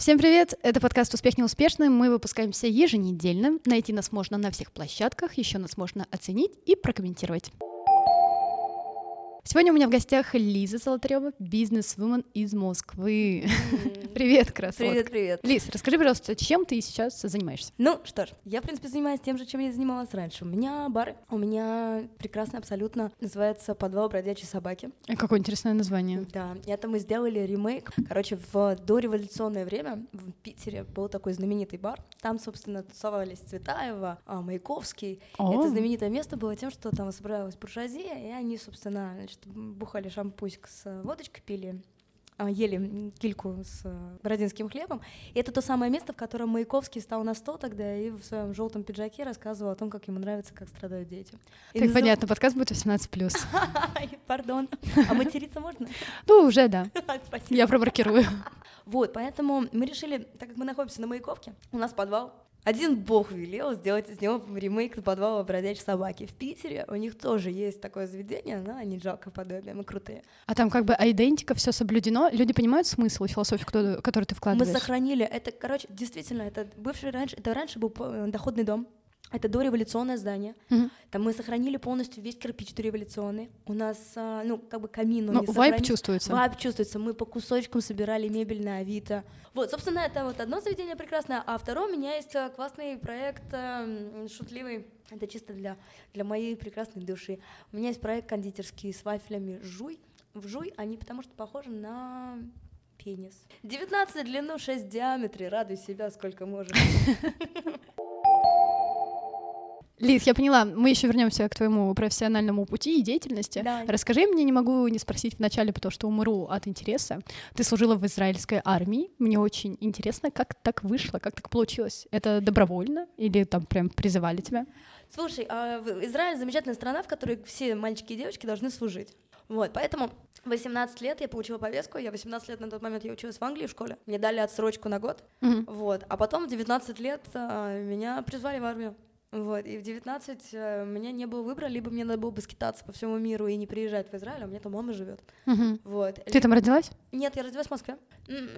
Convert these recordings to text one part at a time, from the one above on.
Всем привет! Это подкаст «Успех неуспешный». Мы выпускаемся еженедельно. Найти нас можно на всех площадках, еще нас можно оценить и прокомментировать. Сегодня у меня в гостях Лиза Золотарева, бизнес-вумен из Москвы. Привет, красотка. Привет, привет. Лиз, расскажи, пожалуйста, чем ты сейчас занимаешься? Ну что ж, я, в принципе, занимаюсь тем же, чем я занималась раньше. У меня бар, у меня прекрасно абсолютно называется «Подвал бродячей собаки». Э, Какое интересное название. Да, это мы сделали ремейк. Короче, в дореволюционное время в Питере был такой знаменитый бар. Там, собственно, тусовались Цветаева, а, Маяковский. О. Это знаменитое место было тем, что там собралась буржуазия, и они, собственно, значит, бухали шампусик с водочкой, пили а, ели кильку с э, бородинским хлебом. И это то самое место, в котором Маяковский стал на стол тогда и в своем желтом пиджаке рассказывал о том, как ему нравится, как страдают дети. Так назыв- понятно, подкаст будет 18+. Ай, Пардон. А материться можно? Ну, уже да. Спасибо. Я промаркирую. Вот, поэтому мы решили, так как мы находимся на Маяковке, у нас подвал. Один бог велел сделать из него ремейк подвала бродячей собаки. В Питере у них тоже есть такое заведение, но они жалкоподобие, мы крутые. А там как бы айдентика, все соблюдено. Люди понимают смысл и философию, которую ты Мы вкладываешь? сохранили, это, короче, действительно, это бывший раньше, это раньше был э, доходный дом, это дореволюционное здание. Мгм. Там мы сохранили полностью весь кирпич дореволюционный. У нас, а, ну, как бы камин Ну, не вайб сохранен. чувствуется. Вайб чувствуется. Мы по кусочкам собирали мебель на Авито. Вот, собственно, это вот одно заведение прекрасное, а второе у меня есть э, классный проект м, шутливый. Это чисто для, для моей прекрасной души. У меня есть проект кондитерский с вафлями «Жуй». В «Жуй» они потому что похожи на пенис. 19 в длину, 6 в диаметре. Радуй себя сколько можешь. Лиз, я поняла, мы еще вернемся к твоему профессиональному пути и деятельности. Да. Расскажи мне, не могу не спросить вначале, потому что умру от интереса. Ты служила в израильской армии. Мне очень интересно, как так вышло, как так получилось. Это добровольно или там прям призывали тебя? Слушай, а Израиль замечательная страна, в которой все мальчики и девочки должны служить. Вот, поэтому в 18 лет я получила повестку, я 18 лет на тот момент я училась в Англии в школе, мне дали отсрочку на год, Мгм. вот, а потом в 19 лет а, меня призвали в армию. Вот, и в 19 э, меня не было выбора, либо мне надо было бы скитаться по всему миру и не приезжать в Израиль, а у меня там мама живет. Мгм. Вот. Ты там родилась? Нет, я родилась в Москве.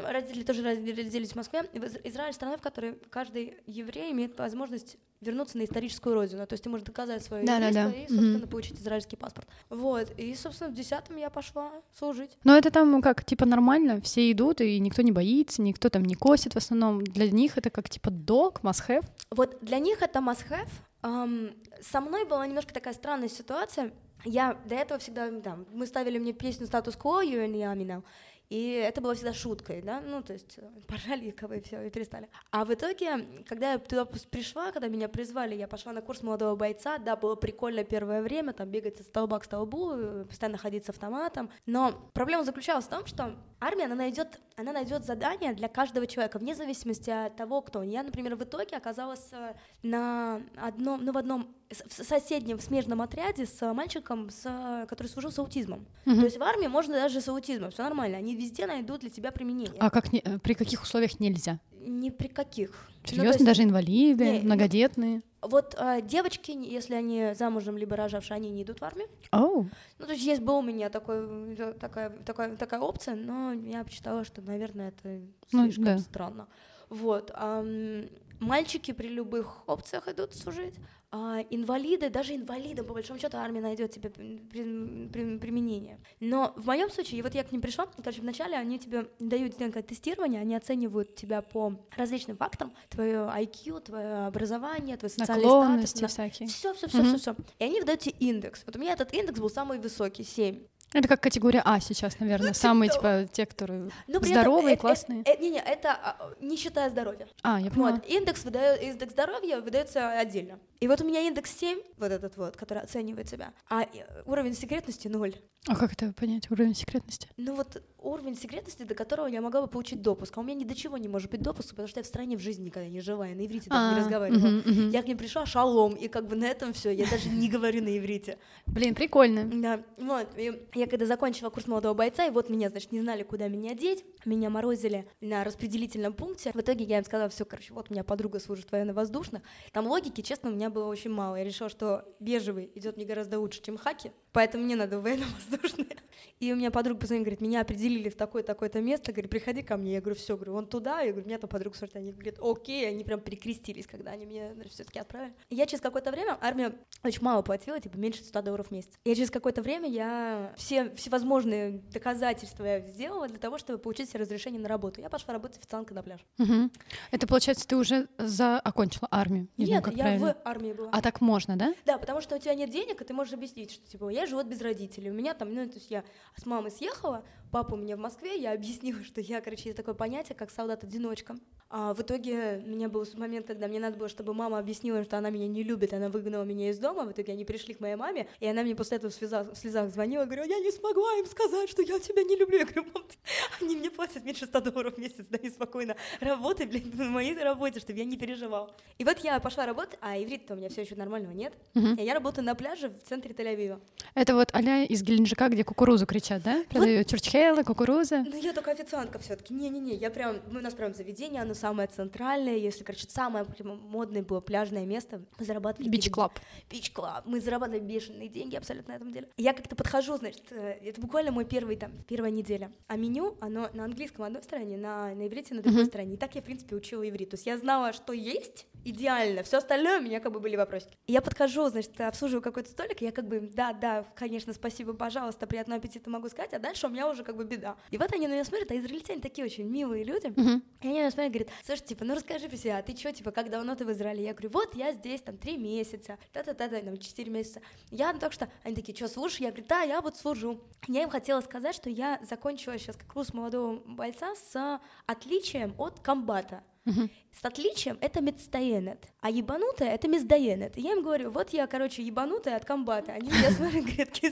Родители тоже роди- родились в Москве. Израиль страна, в которой каждый еврей имеет возможность вернуться на историческую родину. То есть ты можешь доказать свое Да-да-да. еврейство и, Мгм. собственно, получить израильский паспорт. Вот. И, собственно, в десятом я пошла служить. Но это там как, типа, нормально, все идут, и никто не боится, никто там не косит в основном. Для них это как, типа, долг, must have. Вот для них это must-have. Ам, со мной была немножко такая странная ситуация. Я до этого всегда, да, мы ставили мне песню «Статус-кво», «You're in the army now», и это было всегда шуткой, да, ну, то есть э, пожали, как бы, и все, и перестали. А в итоге, когда я туда пришла, когда меня призвали, я пошла на курс молодого бойца, да, было прикольно первое время, там, бегать от столба к столбу, э, постоянно ходить с автоматом, но проблема заключалась в том, что армия, она найдет, она найдет задание для каждого человека, вне зависимости от того, кто он. Я, например, в итоге оказалась э, на одном, ну, в одном в соседнем в смежном отряде с мальчиком, с, э, который служил с аутизмом. Мгм. То есть в армии можно даже с аутизмом, все нормально, они везде найдут для тебя применение. А как не- э, при каких условиях нельзя? Ни при каких. Ну, Серьезно, есть даже инвалиды, Не, ну- многодетные. Вот э, девочки, если они замужем либо рожавшие, они не идут в армию. Оу. Ну, то есть есть был у меня такой, э, такая, такая, такая опция, но я посчитала, что, наверное, это Ну, слишком да. странно. Вот. ам, мальчики при любых опциях идут служить. А инвалиды, даже инвалидам, по большому счету, армия найдет тебе при- при- при- применение. Но в моем случае, и вот я к ним пришла, короче, вначале они тебе дают тестирование, они оценивают тебя по различным фактам, твое IQ, твое образование, твой социальный Наклонности статус. всякие. Все, все, все, все, все. И они выдают тебе индекс. Вот у меня этот индекс был самый высокий, 7. Это как категория А сейчас, наверное. Самые, типа, те, которые при здоровые, этом, э- классные. э- э- не, не, это а, не считая здоровья. А, я поняла. Вот, индекс, выдает, индекс здоровья выдается отдельно. И вот у меня индекс 7, вот этот вот, который оценивает тебя, а э, уровень секретности 0. А как это понять, уровень секретности? Ну вот уровень секретности, до которого я могла бы получить допуск. А у меня ни до чего не может быть допуск, потому что я в стране в жизни никогда не жила, я на иврите даже А, не разговаривала. мгм, мгм. Я к ним пришла шалом, и как бы на этом все. Я даже не говорю на иврите. Блин, прикольно. Да, вот. И я когда закончила курс молодого бойца, и вот меня, значит, не знали, куда меня деть, меня морозили на распределительном пункте. В итоге я им сказала, все, короче, вот у меня подруга служит военно-воздушных. Там логики, честно, у меня было очень мало. Я решила, что бежевый идет мне гораздо лучше, чем хаки, поэтому мне надо военно-воздушные. И у меня подруга позвонила, говорит, меня определили в такое-такое-то место, говорит, приходи ко мне. Я говорю, все, говорю, вон туда. Я говорю, у меня там подруга служит. Они говорят, окей, они прям перекрестились, когда они меня все-таки отправили. И я через какое-то время, армия очень мало платила, типа меньше 100 долларов в месяц. И через какое-то время я все всевозможные доказательства сделала для того, чтобы получить себе разрешение на работу. Я пошла работать официанткой на пляж. Угу. Это получается, ты уже за... окончила армию? Не Нет, знаю, я правильно. в армии была. А так можно, да? Да, потому что у тебя нет денег, и ты можешь объяснить, что типа я живу без родителей. У меня там, ну, то есть я с мамой съехала, папа у меня в Москве, я объяснила, что я, короче, есть такое понятие, как солдат-одиночка. А в итоге у меня был момент, когда мне надо было, чтобы мама объяснила, что она меня не любит, она выгнала меня из дома. В итоге они пришли к моей маме, и она мне после этого в слезах, в слезах звонила, говорю, я не смогла им сказать, что я тебя не люблю. Я говорю, мам, они мне платят меньше 100 долларов в месяц, да, спокойно работай, блин, на моей работе, чтобы я не переживал. И вот я пошла работать, а иврит-то у меня все еще нормального нет. Uh-huh. И я работаю на пляже в центре Тель-Авива. Это вот аля из Геленджика, где кукурузу кричат, да? Продают вот. Чурчхелы, кукуруза. Ну, я только официантка все таки Не-не-не, я прям, у нас прям заведение, оно самое центральное, если, короче, самое модное было пляжное место, мы зарабатывали... Beach club. Beach club. Мы зарабатывали бешеные деньги абсолютно на этом деле. Я как-то подхожу, значит, э, это буквально мой первый, там, первая неделя. А меню, оно на английском одной стороне, на, на иврите на другой mm-hmm. стороне. И так я, в принципе, учила иврит. То есть я знала, что есть идеально, все остальное у меня как бы были вопросики. Я подхожу, значит, обслуживаю какой-то столик, я как бы, да, да, конечно, спасибо, пожалуйста, приятного аппетита могу сказать, а дальше у меня уже как бы беда. И вот они на меня смотрят, а израильтяне такие очень милые люди, mm-hmm. и они на меня смотрят, говорят, слушай, типа, ну расскажи про себя, а ты что, типа, как давно ты в Израиле? Я говорю, вот я здесь, там, три месяца, та-та-та-та, там, четыре месяца. Я только что, они такие, что, слушай? Я говорю, да, я вот служу. Я им хотела сказать, что я закончила сейчас как курс молодого бойца с отличием от комбата. С отличием это медстоенет, а ебанутая это мездаенет. Я им говорю, вот я, короче, ебанутая от комбата. Они меня смотрят, говорят,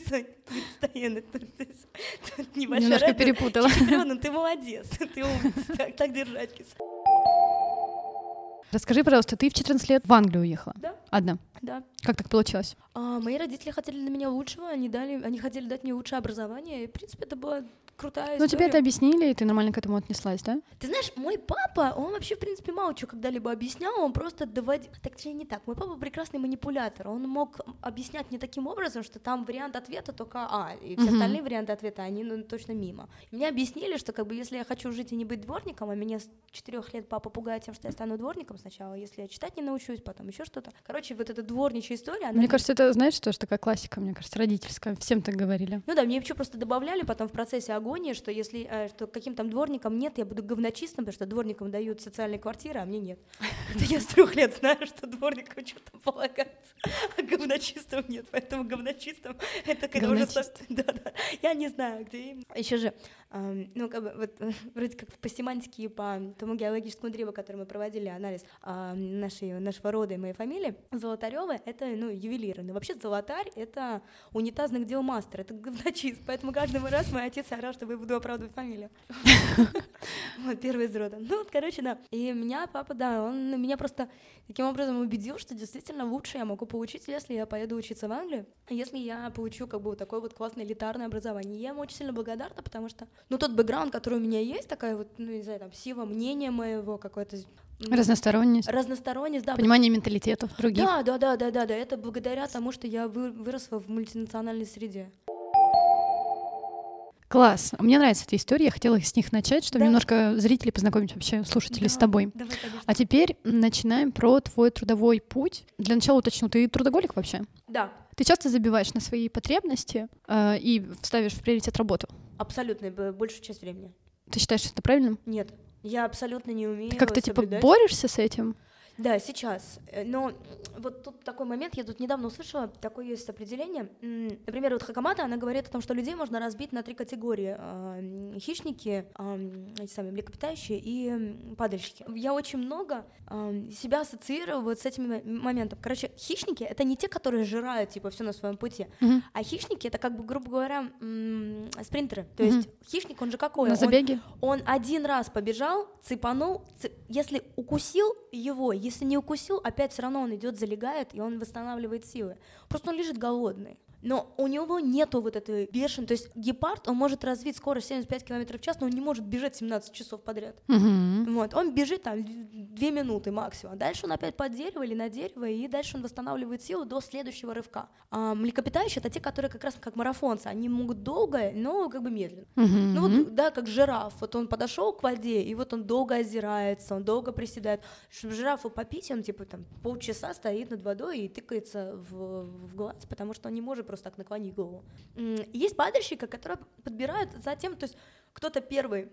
медстоенет. Тут Немножко перепутала. Чемпион, ты молодец, ты умница, так держать, киса. Расскажи, пожалуйста, ты в 14 лет в Англию уехала? Да. Одна? Да. Как так получилось? А, мои родители хотели на меня лучшего, они дали, они хотели дать мне лучшее образование, и, в принципе, это было крутая Ну, тебе это объяснили, и ты нормально к этому отнеслась, да? Ты знаешь, мой папа, он вообще, в принципе, мало чего когда-либо объяснял, он просто доводил... Так, точнее, не так. Мой папа прекрасный манипулятор, он мог объяснять мне таким образом, что там вариант ответа только А, и все mm-hmm. остальные варианты ответа, они ну, точно мимо. И мне объяснили, что как бы если я хочу жить и не быть дворником, а меня с четырех лет папа пугает тем, что я стану дворником сначала, если я читать не научусь, потом еще что-то. Короче, вот эта дворничья история, она... Мне кажется, это, знаешь, тоже такая классика, мне кажется, родительская, всем так говорили. Ну да, мне еще просто добавляли потом в процессе агонии, что если Э, что каким там дворником нет, я буду говночистым, потому что дворникам дают социальные квартиры, а мне нет. Это я с трех лет знаю, что дворникам что-то полагается, а говночистым нет, поэтому говночистым это когда уже... Да, да, я не знаю, где им. Еще же, ну, как бы, вот, вроде как по семантике и по тому геологическому древу, который мы проводили анализ нашей, нашего рода и моей фамилии, Золотарёвы — это, ну, ювелиры. Но вообще золотарь — это унитазный дел мастер, это говночист, поэтому каждый раз мой отец орал, что я буду оправдывать фамилию. Вот, первый из рода. Ну, вот, короче, да. И меня папа, да, он меня просто таким образом убедил, что действительно лучше я могу получить, если я поеду учиться в Англию, если я получу как бы вот такое вот классное элитарное образование. Я ему очень сильно благодарна, потому что, ну, тот бэкграунд, который у меня есть, такая вот, ну, не знаю, там, сила мнения моего, какое-то Разносторонность. Разносторонность, да. Понимание менталитетов других. Да, да, да, да, да, да. Это благодаря тому, что я выросла в мультинациональной среде. Класс. Мне нравятся эти истории. Я хотела с них начать, чтобы да. немножко зрителей познакомить вообще, слушателей да. с тобой. Давай, а теперь начинаем про твой трудовой путь. Для начала уточню, ты трудоголик вообще? Да. Ты часто забиваешь на свои потребности э, и ставишь в приоритет работу? Абсолютно, большую часть времени. Ты считаешь это правильным? Нет, я абсолютно не умею. Ты как-то типа борешься с этим? Да, сейчас. Э, но вот тут такой момент, я тут недавно услышала, такое есть определение. Например, вот Хакамата, она говорит о том, что людей можно разбить на три категории. Хищники, эти самые млекопитающие и падальщики. Я очень много себя ассоциирую вот с этими моментами. Короче, хищники — это не те, которые жирают, типа, все на своем пути, uh-huh. а хищники — это, как бы, грубо говоря, спринтеры. То есть хищник, он же какой? На забеге? Он, он один раз побежал, цепанул, цеп... если укусил его, если не укусил, опять все равно он идет, залегает, и он восстанавливает силы. Просто он лежит голодный. но у него нету вот этой бешеной, то есть гепард, он может развить скорость 75 км в час, но он не может бежать 17 часов подряд. Мгм. Вот, он бежит там 2 минуты максимум, дальше он опять под дерево или на дерево, и дальше он восстанавливает силу до следующего рывка. А млекопитающие — это те, которые как раз как марафонцы, они могут долго, но как бы медленно. Мгм. Ну вот, да, как жираф. Вот он подошел к воде, и вот он долго озирается, он долго приседает. Чтобы жирафу попить, он типа там полчаса стоит над водой и тыкается в, в глаз, потому что он не может просто так наклонить голову. Есть падальщики, которые подбирают затем, то есть кто-то первый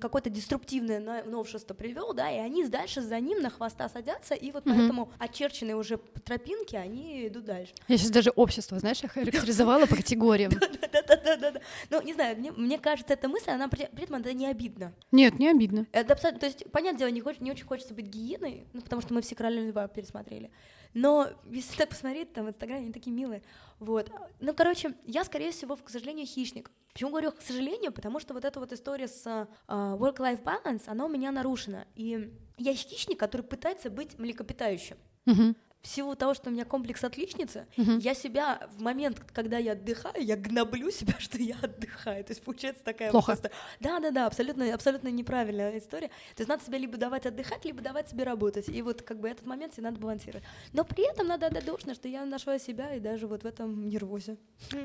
какое-то деструктивное новшество привел, да, и они дальше за ним на хвоста садятся, и вот Мгм. поэтому очерченные уже по тропинке они идут дальше. Я сейчас даже общество, знаешь, я характеризовала по категориям. Да-да-да-да. Ну, не знаю, мне, кажется, эта мысль, она при, этом это не обидно. Нет, не обидно. Это абсолютно, то есть, понятное дело, не очень хочется быть гиеной, ну, потому что мы все короля льва пересмотрели. Но если так посмотреть, там в Инстаграме они такие милые. Вот. Ну, короче, я, скорее всего, к сожалению, хищник. Почему говорю к сожалению? Потому что вот эта вот история с а, work-life balance, она у меня нарушена. И я хищник, который пытается быть млекопитающим. Мгм. В силу того, что у меня комплекс отличницы, Мгм. я себя в момент, когда я отдыхаю, я гноблю себя, что я отдыхаю. То есть получается такая вот Плохо. просто- Да, да, да, абсолютно, абсолютно неправильная история. То есть надо себе либо давать отдыхать, либо давать себе работать. И вот как бы этот момент себе надо балансировать. Но при этом надо отдать должное, что я нашла себя и даже вот в этом нервозе.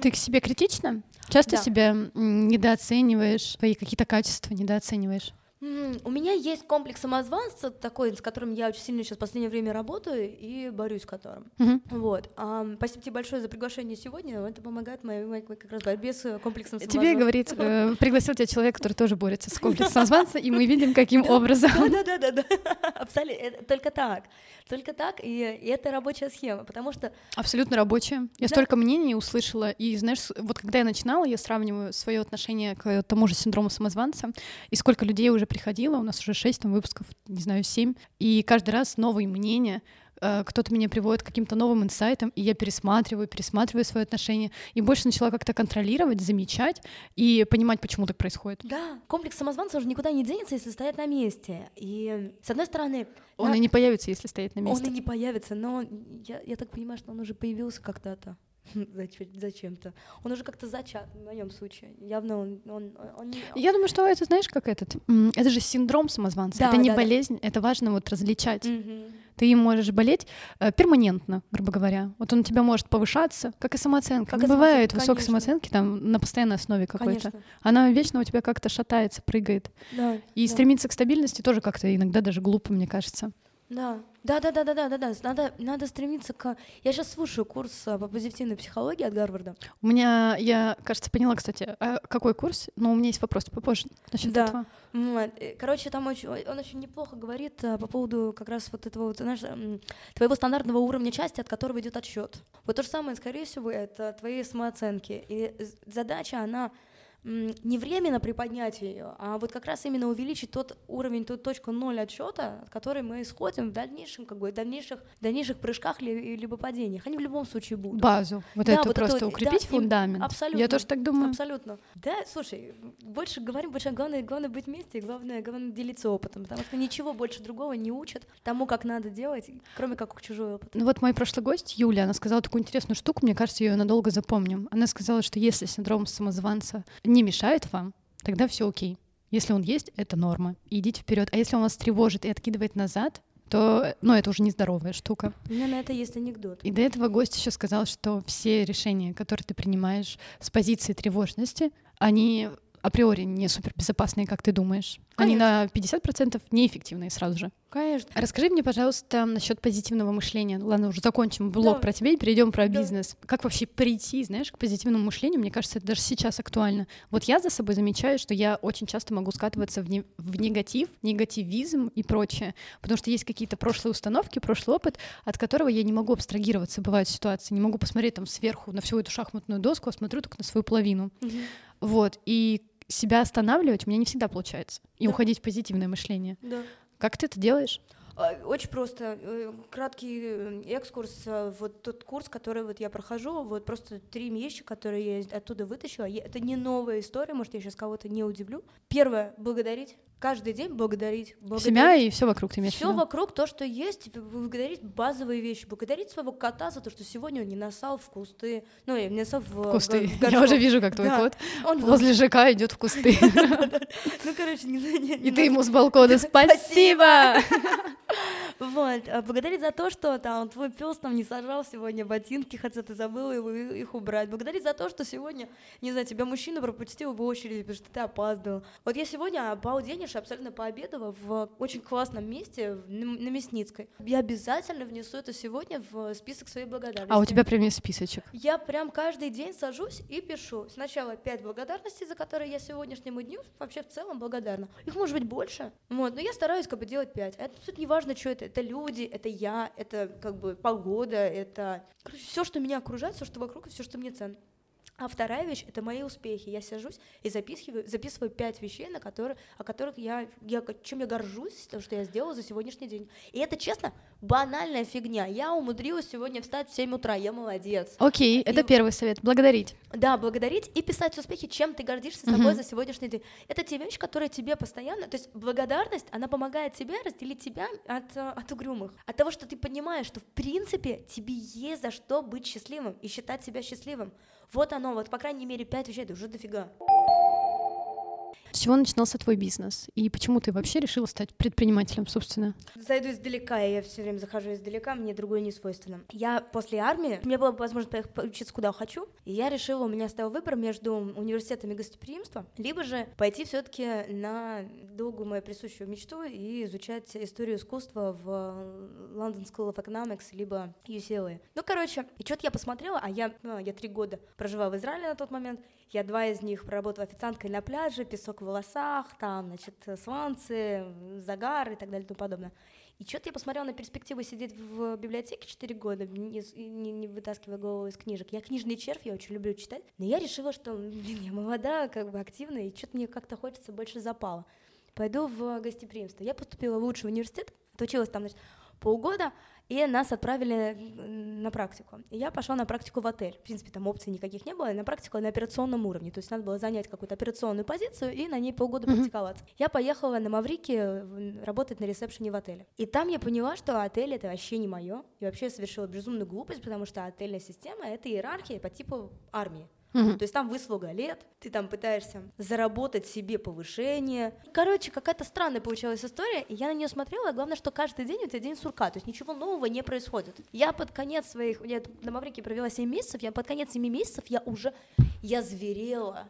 Ты к себе критична? Часто Да. себя недооцениваешь, свои какие-то качества недооцениваешь? У меня есть комплекс самозванца такой, с которым я очень сильно сейчас в последнее время работаю и борюсь с которым. Мгм. Вот. Ам, спасибо тебе большое за приглашение сегодня. Это помогает моей, моей как раз борьбе с э, комплексом Тебе самозванца. говорит, э, пригласил тебя человек, который тоже борется с комплексом самозванца, и мы видим, каким образом. Да, да, да, да, да. Абсолютно. Это Только так. Только так, и, это рабочая схема, потому что Абсолютно рабочая. Я столько мнений услышала, и знаешь, вот когда я начинала, я сравниваю свое отношение к тому же синдрому самозванца, и сколько людей уже приходило, у нас уже шесть там выпусков, не знаю, семь, и каждый раз новые мнения, э, кто-то меня приводит к каким-то новым инсайтам, и я пересматриваю, пересматриваю свое отношение, и больше начала как-то контролировать, замечать и понимать, почему так происходит. да, комплекс самозванца уже никуда не денется, если стоять на месте. И с одной стороны, Он на- и не появится, если стоять на он месте. и не появится, но я, я так понимаю, что он уже появился когда-то. Зач- Зачем-то. Он уже как-то зачат в моем случае. Явно он, он, он не... Я думаю, что это, знаешь, как этот, это же синдром самозванца, Да, это не да, да. болезнь, это важно вот различать. Мгм. Ты им можешь болеть э, перманентно, грубо говоря. Вот он у тебя может повышаться, как и самооценка. Как не и бывает самооценка, высокой самооценки там на постоянной основе какой-то. Конечно. Она вечно у тебя как-то шатается, прыгает. Да, И да. стремиться к стабильности тоже как-то иногда даже глупо, мне кажется. Да, да, да, да, да, да, да, да. Надо, надо стремиться к. Я сейчас слушаю курс а, по позитивной психологии от Гарварда. У меня, я, кажется, поняла, кстати, а какой курс, но у меня есть вопрос попозже насчет Да. этого. Э, Короче, там очень, он очень неплохо говорит а, по поводу как раз вот этого, вот, знаешь, твоего стандартного уровня части, от которого идет отсчет. Вот то же самое, скорее всего, это твои самооценки. И задача, она не временно приподнять ее, а вот как раз именно увеличить тот уровень, ту точку ноль отсчета, от которой мы исходим в дальнейшем, как бы, в дальнейших, дальнейших прыжках ли- либо падениях. Они в любом случае будут. Базу. Вот Да, это вот это просто вот, укрепить да, фундамент. абсолютно. Я тоже так думаю. Абсолютно. Да, слушай, больше говорим, больше главное, главное быть вместе, главное, главное делиться опытом, потому что ничего больше другого не учат тому, как надо делать, кроме как чужой опыт. Ну вот мой прошлый гость, Юля, она сказала такую интересную штуку, мне кажется, ее надолго запомню. Она сказала, что если синдром самозванца не мешает вам, тогда все окей. Если он есть, это норма. Идите вперед. А если он вас тревожит и откидывает назад, то, ну, это уже нездоровая штука. У меня на это есть анекдот. И до этого гость еще сказал, что все решения, которые ты принимаешь с позиции тревожности, они априори не супер безопасные, как ты думаешь. Они на 50% неэффективные сразу же. Конечно. Расскажи мне, пожалуйста, насчет позитивного мышления. Ладно, уже закончим блог Да. про тебя и перейдем про Да. бизнес. Как вообще прийти, знаешь, к позитивному мышлению? Мне кажется, это даже сейчас актуально. Вот я за собой замечаю, что я очень часто могу скатываться в, не- в негатив, негативизм и прочее, потому что есть какие-то прошлые установки, прошлый опыт, от которого я не могу абстрагироваться. Бывают ситуации, не могу посмотреть там сверху на всю эту шахматную доску, а смотрю только на свою половину. Мгм. Вот. И себя останавливать у меня не всегда получается. И Да. уходить в позитивное мышление. Да. Как ты это делаешь? А, очень просто. Э, краткий э, экскурс. Э, вот тот курс, который вот я прохожу, вот просто три вещи, которые я оттуда вытащила. Это не новая история, может, я сейчас кого-то не удивлю. Первое — благодарить каждый день благодарить. благодарить. Себя и все вокруг ты Все вокруг, то, что есть, благодарить базовые вещи. Благодарить своего кота за то, что сегодня он не насал в кусты. Ну, я не насал в, кусты. В Я уже вижу, как твой кот он возле ЖК идет в кусты. Ну, короче, не И ты ему с балкона спасибо! Вот, а благодарить за то, что там твой пес там не сажал сегодня ботинки, хотя ты забыл его их убрать. Благодарить за то, что сегодня, не знаю, тебя мужчина пропустил в очереди, потому что ты опаздывал. Вот я сегодня обалденишь абсолютно пообедала в очень классном месте на Мясницкой. Я обязательно внесу это сегодня в список своей благодарности. А у тебя прям есть списочек? Я прям каждый день сажусь и пишу. Сначала пять благодарностей, за которые я сегодняшнему дню вообще в целом благодарна. Их может быть больше, вот, но я стараюсь как бы делать пять. Это тут не важно, что это это люди, это я, это как бы погода, это все, что меня окружает, все, что вокруг, и все, что мне ценно. А вторая вещь — это мои успехи. Я сажусь и записываю, записываю пять вещей, на которые, о которых я, я, чем я горжусь, то, что я сделала за сегодняшний день. И это, честно, банальная фигня. Я умудрилась сегодня встать в 7 утра, я молодец. Окей, okay, это первый совет. Благодарить. Да, благодарить и писать успехи, чем ты гордишься собой uh-huh. за сегодняшний день. Это те вещи, которые тебе постоянно... То есть благодарность, она помогает тебе разделить тебя от, от угрюмых. От того, что ты понимаешь, что в принципе тебе есть за что быть счастливым и считать себя счастливым. Вот оно, вот по крайней мере пять вещей, это уже дофига. С чего начинался твой бизнес? И почему ты вообще решила стать предпринимателем, собственно? Зайду издалека, я все время захожу издалека, мне другое не свойственно. Я после армии, меня была возможность поехать учиться куда хочу, и я решила, у меня стоял выбор между университетами гостеприимства, либо же пойти все таки на долгую мою присущую мечту и изучать историю искусства в London School of Economics, либо UCLA. Ну, короче, и что-то я посмотрела, а я, ну, я три года проживала в Израиле на тот момент, я два из них проработала официанткой на пляже, песок в волосах, там, значит, сланцы, загар и так далее и тому подобное. И что-то я посмотрела на перспективу сидеть в библиотеке 4 года, не, не, не вытаскивая голову из книжек. Я книжный червь, я очень люблю читать, но я решила, что, блин, я молода, как бы активная, и что-то мне как-то хочется больше запала. Пойду в гостеприимство. Я поступила в лучший университет, отучилась там, значит, полгода, и нас отправили на практику. И я пошла на практику в отель. В принципе, там опций никаких не было, на практику на операционном уровне. То есть надо было занять какую-то операционную позицию и на ней полгода mm-hmm. практиковаться. Я поехала на Маврики работать на ресепшене в отеле. И там я поняла, что отель это вообще не мое. И вообще совершила безумную глупость, потому что отельная система это иерархия по типу армии. Угу. То есть там выслуга лет, ты там пытаешься заработать себе повышение. Короче, какая-то странная получилась история, и я на нее смотрела, главное, что каждый день у тебя день сурка, то есть ничего нового не происходит. Я под конец своих, я на Маврике провела 7 месяцев, я под конец 7 месяцев я уже, я зверела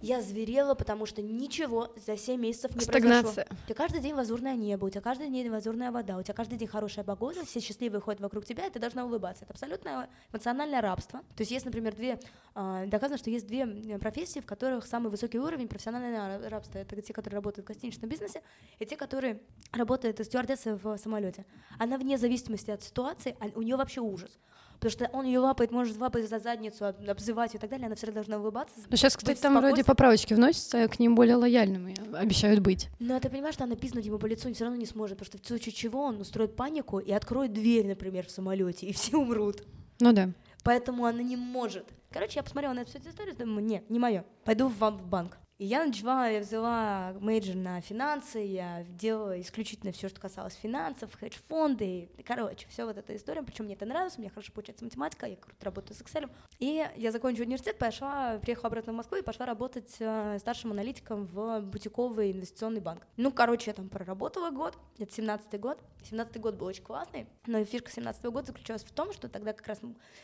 я зверела, потому что ничего за 7 месяцев не Стагнация. произошло. У тебя каждый день лазурное небо, у тебя каждый день лазурная вода, у тебя каждый день хорошая погода, все счастливые ходят вокруг тебя, и ты должна улыбаться. Это абсолютное эмоциональное рабство. То есть есть, например, две, э, доказано, что есть две профессии, в которых самый высокий уровень профессионального рабства. Это те, которые работают в гостиничном бизнесе, и те, которые работают стюардессой в самолете. Она вне зависимости от ситуации, а у нее вообще ужас потому что он ее лапает, может лапать за задницу, обзывать и так далее, она всегда должна улыбаться. Но сейчас, кстати, там вроде поправочки вносятся, к ним более лояльными обещают быть. Но ты понимаешь, что она пизнуть ему по лицу все равно не сможет, потому что в случае чего он устроит панику и откроет дверь, например, в самолете, и все умрут. Ну да. Поэтому она не может. Короче, я посмотрела на эту всю историю, думаю, нет, не мое. Пойду в, в банк. И я начала, я взяла major на финансы, я делала исключительно все, что касалось финансов, хедж-фонды, короче, все вот эта история, причем мне это нравилось, у меня хорошо получается математика, я круто работаю с Excel. И я закончила университет, пошла, приехала обратно в Москву и пошла работать э, старшим аналитиком в бутиковый инвестиционный банк. Ну, короче, я там проработала год, это 17-й год, 17-й год был очень классный, но фишка 17-го года заключалась в том, что тогда как раз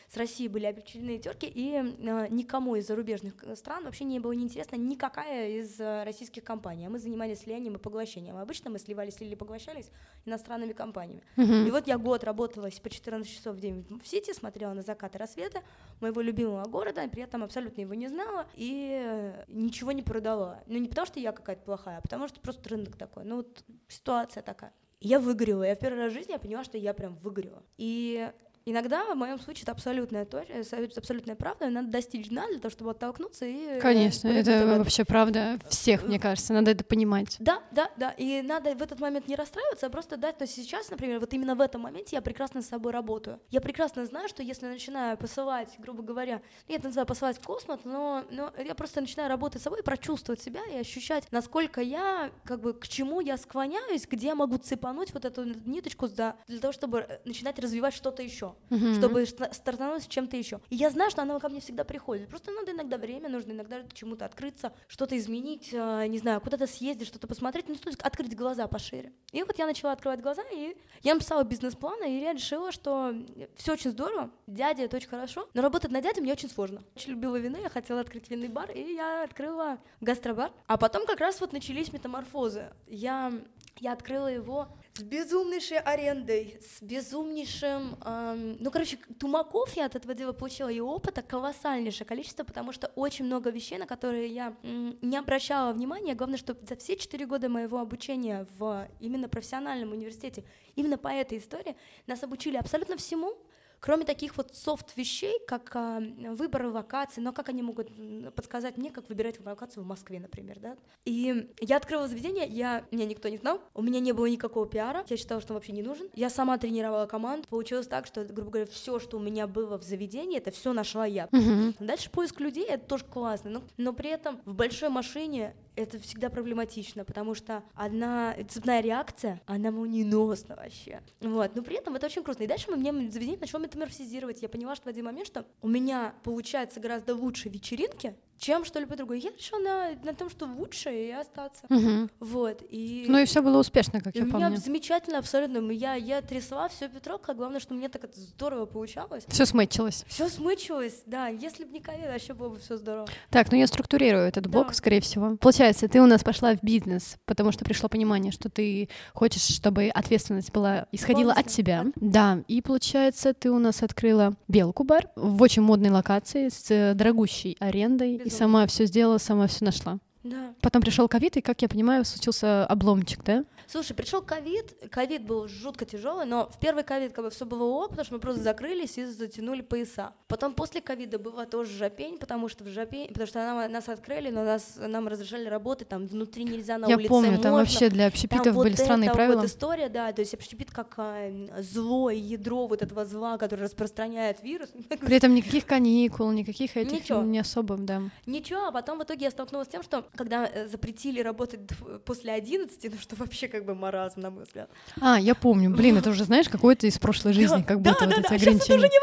с Россией были объединены терки, и э, никому из зарубежных стран вообще не было неинтересно никакая никакая из э, российских компаний. А мы занимались слиянием и поглощением. Обычно мы сливались или поглощались иностранными компаниями. Uh-huh. И вот я год работала по 14 часов в день в Сити, смотрела на закаты рассвета моего любимого города, при этом абсолютно его не знала и э, ничего не продала. Ну не потому, что я какая-то плохая, а потому что просто рынок такой. Ну вот ситуация такая. Я выгорела. Я в первый раз в жизни я поняла, что я прям выгорела. И Иногда, в моем случае, это абсолютная точность, абсолютная правда, надо достичь дна для того, чтобы оттолкнуться и... Конечно, это вообще правда всех, мне кажется, надо это понимать. Да, да, да, и надо в этот момент не расстраиваться, а просто дать, то есть сейчас, например, вот именно в этом моменте я прекрасно с собой работаю. Я прекрасно знаю, что если начинаю посылать, грубо говоря, я это называю посылать в космос, но, но я просто начинаю работать с собой, прочувствовать себя и ощущать, насколько я, как бы, к чему я склоняюсь, где я могу цепануть вот эту ниточку для, для того, чтобы э, начинать развивать что-то еще, mm-hmm. чтобы стартануть с чем-то еще. И я знаю, что она ко мне всегда приходит. Просто надо иногда время, нужно иногда чему-то открыться, что-то изменить, э, не знаю, куда-то съездить, что-то посмотреть, ну, то есть открыть глаза пошире. И вот я начала открывать глаза, и я написала бизнес-план, и я решила, что все очень здорово, дядя это очень хорошо, но работать на дяде мне очень сложно. Очень любила вино, я хотела открыть винный бар, и я открыла гастробар. А потом как раз вот начались метаморфозы. Я, я открыла его с безумнейшей арендой, с безумнейшим... Эм, ну, короче, тумаков я от этого дела получила и опыта колоссальнейшее количество, потому что очень много вещей, на которые я м, не обращала внимания. Главное, что за все четыре года моего обучения в именно профессиональном университете, именно по этой истории, нас обучили абсолютно всему, Кроме таких вот софт-вещей, как а, выбор локации, но как они могут подсказать мне, как выбирать локацию в Москве, например, да? И я открыла заведение, я, меня никто не знал, у меня не было никакого пиара, я считала, что он вообще не нужен. Я сама тренировала команду, получилось так, что, грубо говоря, все, что у меня было в заведении, это все нашла я. Uh-huh. Дальше поиск людей, это тоже классно, но, но при этом в большой машине это всегда проблематично, потому что одна цепная реакция, она молниеносна вообще. Вот, но при этом это очень круто. И дальше мы мне заведение начало метаморфизировать. Я поняла, что в один момент, что у меня получается гораздо лучше вечеринки, чем что-либо другое. Я решила на, на том, что лучше, и остаться. Угу. Вот. И... Ну и все было успешно, как и я у помню. меня замечательно, абсолютно. Я, я трясла все Петровка, главное, что мне так это здорово получалось. Все смычилось. Все смычилось, да. Если бы не ковид, вообще было бы все здорово. Так, ну я структурирую этот блок, Да. скорее всего. Получается, ты у нас пошла в бизнес, потому что пришло понимание, что ты хочешь, чтобы ответственность была исходила от Полностью. тебя. Да, и получается, ты у нас открыла белку бар в очень модной локации с дорогущей арендой и сама все сделала, сама все нашла. Да. Потом пришел ковид, и, как я понимаю, случился обломчик, да? Слушай, пришел ковид, ковид был жутко тяжелый, но в первый ковид как бы все было ок, потому что мы просто закрылись и затянули пояса. Потом после ковида была тоже жопень, потому что в жопень, потому что нам, нас открыли, но нас, нам разрешали работать, там внутри нельзя, на я улице помню, там можно. вообще для Там общепитов вот были странные эта правила. Вот история, да, то есть общепит как а, зло, ядро вот этого зла, который распространяет вирус. При этом никаких каникул, никаких этих Ничего. не особо, да. Ничего, а потом в итоге я столкнулась с тем, что когда э, запретили работать д- после 11, ну что вообще как бы маразм, на мой взгляд. А, я помню. Блин, это уже, знаешь, какой-то из прошлой жизни, как да, будто да, вот да, эти это ограничения. уже не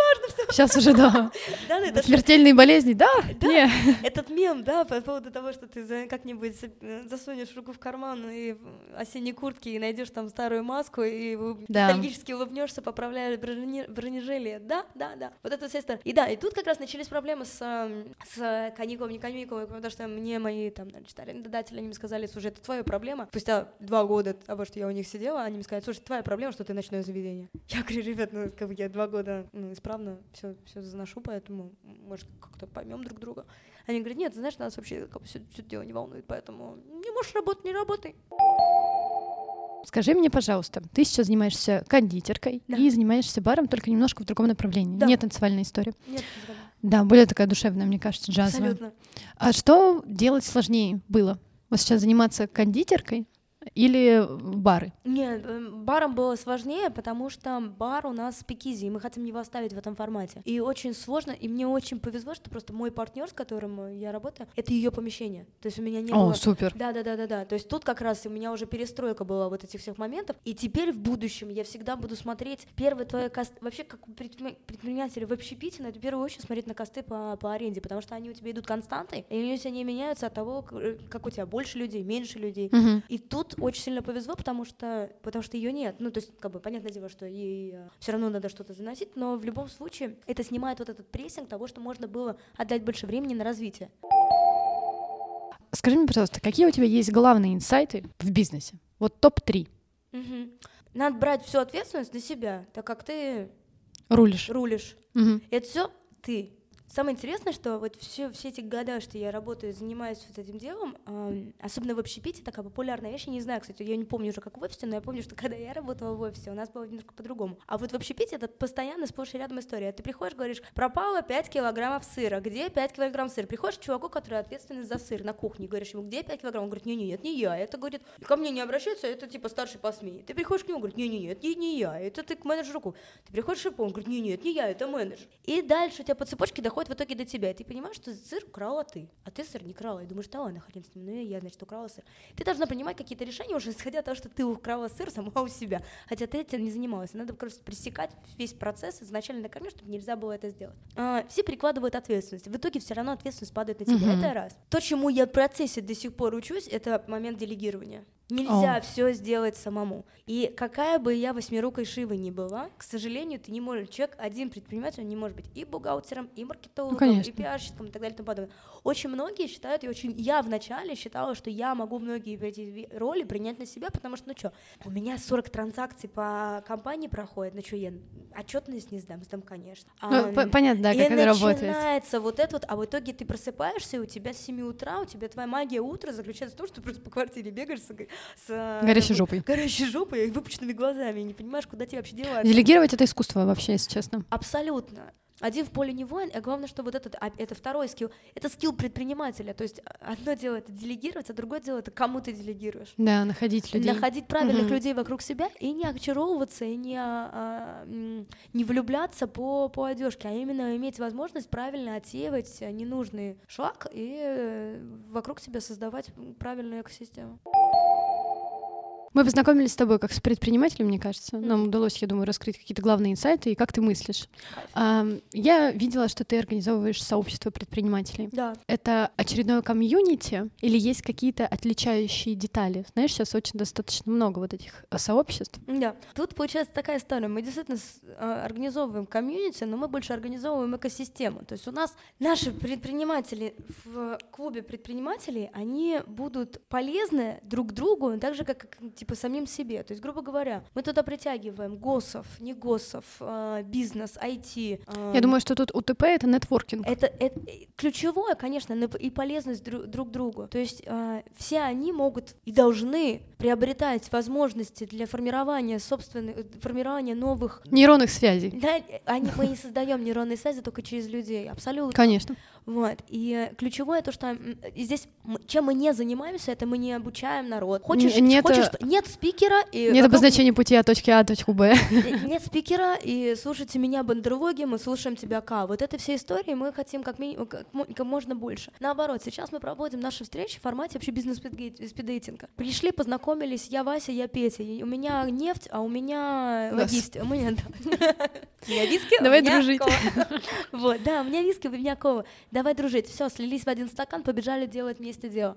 Сейчас уже, да. Да, да, это Смертельные болезни, да? Да. Не. Этот мем, да, по поводу того, что ты как-нибудь э, засунешь руку в карман и осенней куртке и найдешь там старую маску и Да. ностальгически улыбнешься, поправляя брони- бронежилие. Да, да, да. Вот это история. И да, и тут как раз начались проблемы с, эм, с каникулами, не каникулами, потому что мне мои там, значит, арендодатели, они мне сказали, слушай, это твоя проблема. Спустя два года того, что я у них сидела, они мне сказали, слушай, твоя проблема, что ты ночное заведение. Я говорю, ребят, ну, как бы я два года ну, исправно все, все заношу, поэтому, может, как-то поймем друг друга. Они говорят, нет, знаешь, нас вообще как бы все, дело не волнует, поэтому не можешь работать, не работай. Скажи мне, пожалуйста, ты сейчас занимаешься кондитеркой Да. и занимаешься баром, только немножко в другом направлении. Да. Не танцевальная история. Нет, не згодна. Да, более такая душевная, мне кажется, джазовая. абсолютно. А что делать сложнее было? Вот сейчас заниматься кондитеркой или бары? Нет, эм, баром было сложнее, потому что бар у нас спикизи, и мы хотим его оставить в этом формате. И очень сложно, и мне очень повезло, что просто мой партнер, с которым я работаю, это ее помещение. То есть у меня не О, было... супер. Да, да, да, да, да. То есть тут как раз у меня уже перестройка была вот этих всех моментов. И теперь в будущем я всегда буду смотреть первый твой каст. Вообще, как предприниматель в общепите, надо в первую очередь смотреть на косты по, по аренде, потому что они у тебя идут константой, и они у тебя не меняются от того, э, как у тебя больше людей, меньше людей. Мгм. И тут очень сильно повезло, потому что, потому что ее нет. Ну, то есть, как бы, понятное дело, что ей все равно надо что-то заносить, но в любом случае это снимает вот этот прессинг того, что можно было отдать больше времени на развитие. Скажи мне, пожалуйста, какие у тебя есть главные инсайты в бизнесе? Вот топ-3 Мгм. Надо брать всю ответственность на себя, так как ты рулишь. рулишь. Мгм. Это все ты. Самое интересное, что вот все, все эти года, что я работаю, занимаюсь вот этим делом, э, особенно в общепите, такая популярная вещь, я не знаю, кстати, я не помню уже, как в офисе, но я помню, что когда я работала в офисе, у нас было немножко по-другому. А вот в общепите это постоянно сплошь и рядом история. Ты приходишь, говоришь, пропало 5 килограммов сыра, где 5 килограмм сыра? Приходишь к чуваку, который ответственный за сыр на кухне, говоришь ему, где 5 килограмм? Он говорит, не-не, это не я. Это, говорит, ко мне не обращаются, это типа старший по СМИ. Ты приходишь к нему, говорит, не-не, это не, не я, это ты к менеджеру. Ты приходишь к он говорит, не-не, это не я, это менеджер. И дальше у тебя по цепочке доходит в итоге до тебя. И ты понимаешь, что сыр украла ты, а ты сыр не крала. И думаешь, да ладно, хрен с ним, ну я, значит, украла сыр. Ты должна принимать какие-то решения уже исходя от того, что ты украла сыр сама у себя. Хотя ты этим не занималась. Надо просто пресекать весь процесс изначально на корню, чтобы нельзя было это сделать. А, все перекладывают ответственность. В итоге все равно ответственность падает на тебя. Uh-huh. Это раз. То, чему я в процессе до сих пор учусь, это момент делегирования. Нельзя oh. все сделать самому. И какая бы я восьмирукой Шивой ни была, к сожалению, ты не можешь. Человек, один предприниматель, он не может быть и бухгалтером, и маркетологом, ну, и пиарщиком, и так далее и тому подобное. Очень многие считают, и очень я вначале считала, что я могу многие эти роли принять на себя, потому что, ну что, у меня 40 транзакций по компании проходит, ну что, я отчетность не сдам, сдам, конечно. Ну, а, понятно, да, как это работает. И начинается вот это вот, а в итоге ты просыпаешься, и у тебя с 7 утра, у тебя твоя магия утра заключается в том, что ты просто по квартире бегаешь с, горящей жопой. Горящей жопой и выпученными глазами, и не понимаешь, куда тебе вообще деваться. Делегировать это искусство вообще, если честно. Абсолютно один в поле не воин, а главное, что вот этот, а, это второй скилл, это скилл предпринимателя, то есть одно дело это делегировать, а другое дело это кому ты делегируешь. Да, находить людей. Находить правильных угу. людей вокруг себя и не очаровываться, и не, а, не влюбляться по, по одежке, а именно иметь возможность правильно отсеивать ненужный шлак и э, вокруг себя создавать правильную экосистему. Мы познакомились с тобой как с предпринимателем, мне кажется. Нам удалось, я думаю, раскрыть какие-то главные инсайты и как ты мыслишь. Я видела, что ты организовываешь сообщество предпринимателей. Да. Это очередное комьюнити или есть какие-то отличающие детали? Знаешь, сейчас очень достаточно много вот этих э, сообществ. Да. Тут получается такая история. Мы действительно а, организовываем комьюнити, но мы больше организовываем экосистему. То есть у нас наши предприниматели в клубе предпринимателей, они будут полезны друг другу, так же, как типа самим себе. То есть, грубо говоря, мы туда притягиваем госов, не госов, э, бизнес, IT. Э, Я думаю, что тут УТП — это нетворкинг. Это, это ключевое, конечно, и полезность друг, друг другу. То есть э, все они могут и должны приобретать возможности для формирования собственных, формирования новых... Нейронных связей. Да, они, мы не создаем нейронные связи только через людей, абсолютно. Конечно. Вот. И ключевое то, что здесь чем мы не занимаемся, это мы не обучаем народ. Хочешь, нет, хочешь нет спикера и нет обозначения пути от точки А до точки Б. Нет спикера и слушайте меня бандерлоги, мы слушаем тебя К. Вот это все истории мы хотим как, ми... как, можно больше. Наоборот, сейчас мы проводим наши встречи в формате вообще бизнес-спиддейтинга. Пришли, познакомились, я Вася, я Петя. У меня нефть, а у меня логистика. У меня, У меня виски, Давай дружить. Вот, да, у меня виски, у меня кова давай дружить, все, слились в один стакан, побежали делать вместе дело.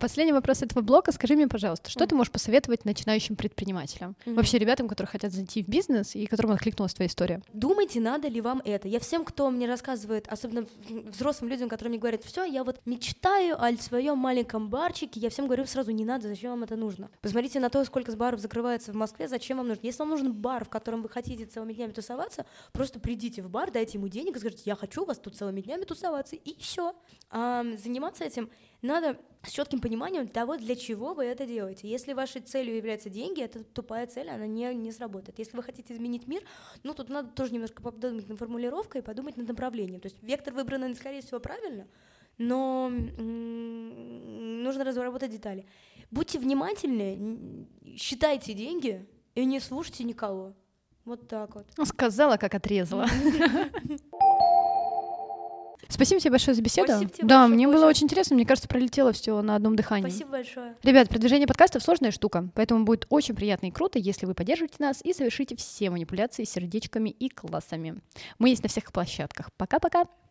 Последний вопрос этого блока. Скажи мне, пожалуйста, что mm. ты можешь посоветовать начинающим предпринимателям? Mm-hmm. Вообще ребятам, которые хотят зайти в бизнес и которым откликнулась твоя история. Думайте, надо ли вам это. Я всем, кто мне рассказывает, особенно взрослым людям, которые мне говорят, все, я вот мечтаю о своем маленьком барчике, я всем говорю сразу, не надо, зачем вам это нужно? Посмотрите на то, сколько баров закрывается в Москве, зачем вам нужно. Если вам нужен бар, в котором вы хотите целыми днями тусоваться, просто придите в бар, дайте ему денег и скажите, я хочу у вас тут целыми днями тусоваться, и все. А, заниматься этим надо с четким пониманием того, для чего вы это делаете. Если вашей целью являются деньги, это тупая цель, она не, не сработает. Если вы хотите изменить мир, ну тут надо тоже немножко подумать над формулировкой и подумать над направлением. То есть вектор выбранный, скорее всего, правильно, но нужно разработать детали. Будьте внимательны, считайте деньги и не слушайте никого. Вот так вот. Сказала, как отрезала. Спасибо тебе большое за беседу. Спасибо тебе да, большое, мне было очень интересно. Мне кажется, пролетело все на одном дыхании. Спасибо большое. Ребят, продвижение подкастов сложная штука, поэтому будет очень приятно и круто, если вы поддержите нас и совершите все манипуляции сердечками и классами. Мы есть на всех площадках. Пока-пока.